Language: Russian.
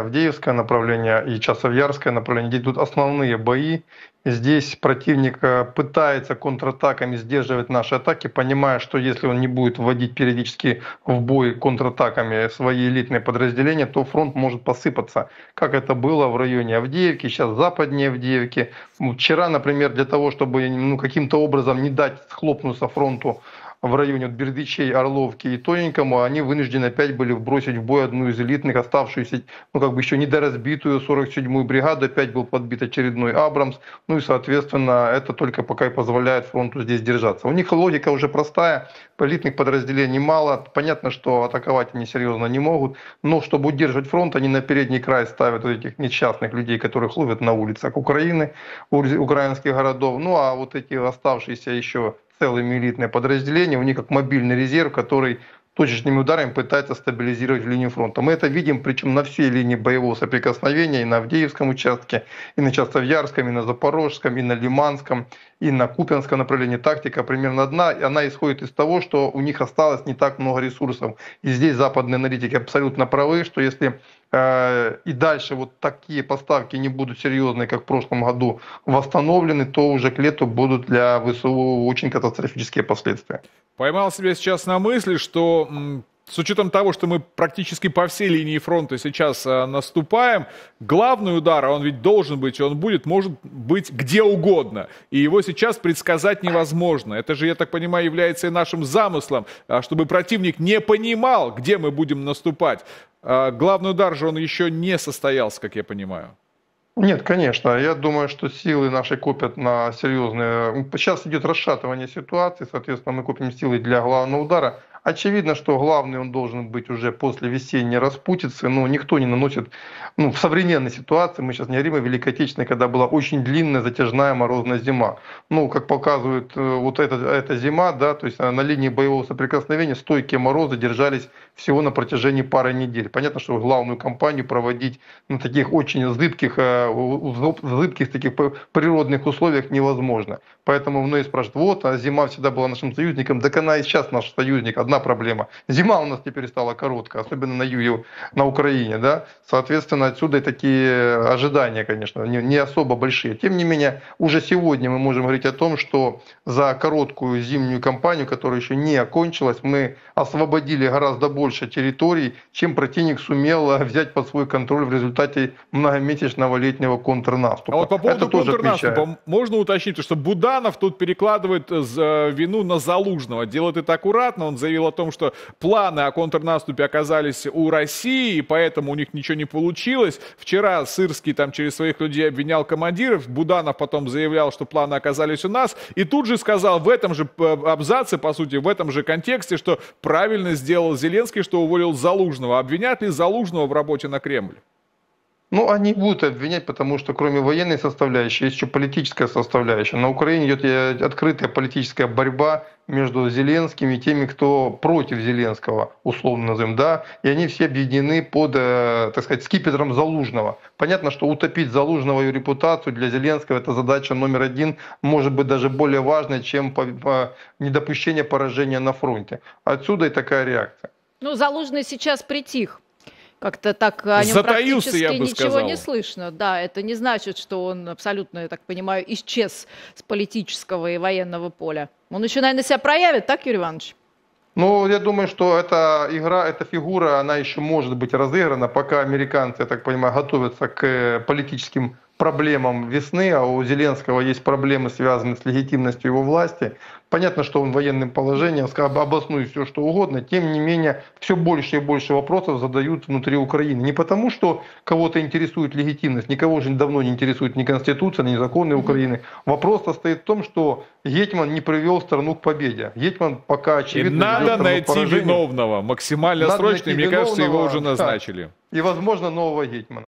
Авдеевское направление и Часовьярское направление, где идут основные бои. Здесь противник э, пытается контратаками сдерживать наши атаки, понимая, что если он не будет вводить периодически в бой контратаками свои элитные подразделения, то фронт может посыпаться, как это было в районе Авдеевки, сейчас западнее Авдеевки. Вчера, например, для того, чтобы ну, каким-то образом не дать схлопнуться фронту в районе Бердичей, Орловки и Тоненькому, они вынуждены опять были бросить в бой одну из элитных, оставшуюся, ну как бы еще недоразбитую 47-ю бригаду, опять был подбит очередной Абрамс, ну и соответственно это только пока и позволяет фронту здесь держаться. У них логика уже простая, элитных подразделений мало, понятно, что атаковать они серьезно не могут, но чтобы удерживать фронт, они на передний край ставят вот этих несчастных людей, которых ловят на улицах Украины, украинских городов, ну а вот эти оставшиеся еще целыми элитные подразделения, у них как мобильный резерв, который точечными ударами пытается стабилизировать линию фронта. Мы это видим, причем на всей линии боевого соприкосновения, и на Авдеевском участке, и на Часовьярском, и на Запорожском, и на Лиманском, и на Купинском направлении. Тактика примерно одна, и она исходит из того, что у них осталось не так много ресурсов. И здесь западные аналитики абсолютно правы, что если и дальше вот такие поставки не будут серьезные, как в прошлом году, восстановлены, то уже к лету будут для ВСУ очень катастрофические последствия. Поймал себя сейчас на мысли, что с учетом того, что мы практически по всей линии фронта сейчас а, наступаем, главный удар, а он ведь должен быть, он будет, может быть где угодно. И его сейчас предсказать невозможно. Это же, я так понимаю, является и нашим замыслом, а, чтобы противник не понимал, где мы будем наступать. А, главный удар же он еще не состоялся, как я понимаю. Нет, конечно. Я думаю, что силы наши копят на серьезные... Сейчас идет расшатывание ситуации, соответственно, мы копим силы для главного удара. Очевидно, что главный он должен быть уже после весенней распутицы, но никто не наносит, ну, в современной ситуации, мы сейчас не говорим о Великой Отечественной, когда была очень длинная, затяжная морозная зима. Ну, как показывает э, вот эта, эта зима, да, то есть э, на линии боевого соприкосновения стойкие морозы держались всего на протяжении пары недель. Понятно, что главную кампанию проводить на таких очень зыбких, э, зыбких таких природных условиях невозможно. Поэтому многие спрашивают, вот, а зима всегда была нашим союзником, так она и сейчас наш союзник, одна проблема. Зима у нас теперь стала короткая, особенно на юге, на Украине, да. Соответственно, отсюда и такие ожидания, конечно, не, не особо большие. Тем не менее, уже сегодня мы можем говорить о том, что за короткую зимнюю кампанию, которая еще не окончилась, мы освободили гораздо больше территорий, чем противник сумел взять под свой контроль в результате многомесячного летнего контрнаступа. А вот по поводу Это контрнаступа можно уточнить, что Буданов тут перекладывает э, э, вину на Залужного. Делает это аккуратно, он заявил заявил о том, что планы о контрнаступе оказались у России, и поэтому у них ничего не получилось. Вчера Сырский там через своих людей обвинял командиров, Буданов потом заявлял, что планы оказались у нас, и тут же сказал в этом же э, абзаце, по сути, в этом же контексте, что правильно сделал Зеленский, что уволил Залужного. Обвинят ли Залужного в работе на Кремль? Ну, они будут обвинять, потому что кроме военной составляющей есть еще политическая составляющая. На Украине идет открытая политическая борьба между Зеленским и теми, кто против Зеленского, условно назовем, да, и они все объединены под, э, так сказать, скипетром Залужного. Понятно, что утопить Залужного и репутацию для Зеленского это задача номер один, может быть даже более важная, чем недопущение поражения на фронте. Отсюда и такая реакция. Ну, Залужный сейчас притих. Как-то так о нем Затаился, практически ничего сказал. не слышно. Да, это не значит, что он абсолютно, я так понимаю, исчез с политического и военного поля. Он еще, наверное, себя проявит, так, Юрий Иванович? Ну, я думаю, что эта игра, эта фигура, она еще может быть разыграна, пока американцы, я так понимаю, готовятся к политическим проблемам весны, а у Зеленского есть проблемы, связанные с легитимностью его власти. Понятно, что он военным положением, обоснует все что угодно, тем не менее все больше и больше вопросов задают внутри Украины. Не потому, что кого-то интересует легитимность, никого же давно не интересует ни Конституция, ни законы Украины. Вопрос состоит в том, что Гетман не привел страну к победе. Гетман пока очевидно... И надо найти виновного максимально надо срочно, и мне виновного, кажется, его уже назначили. Да. И, возможно, нового Гетмана.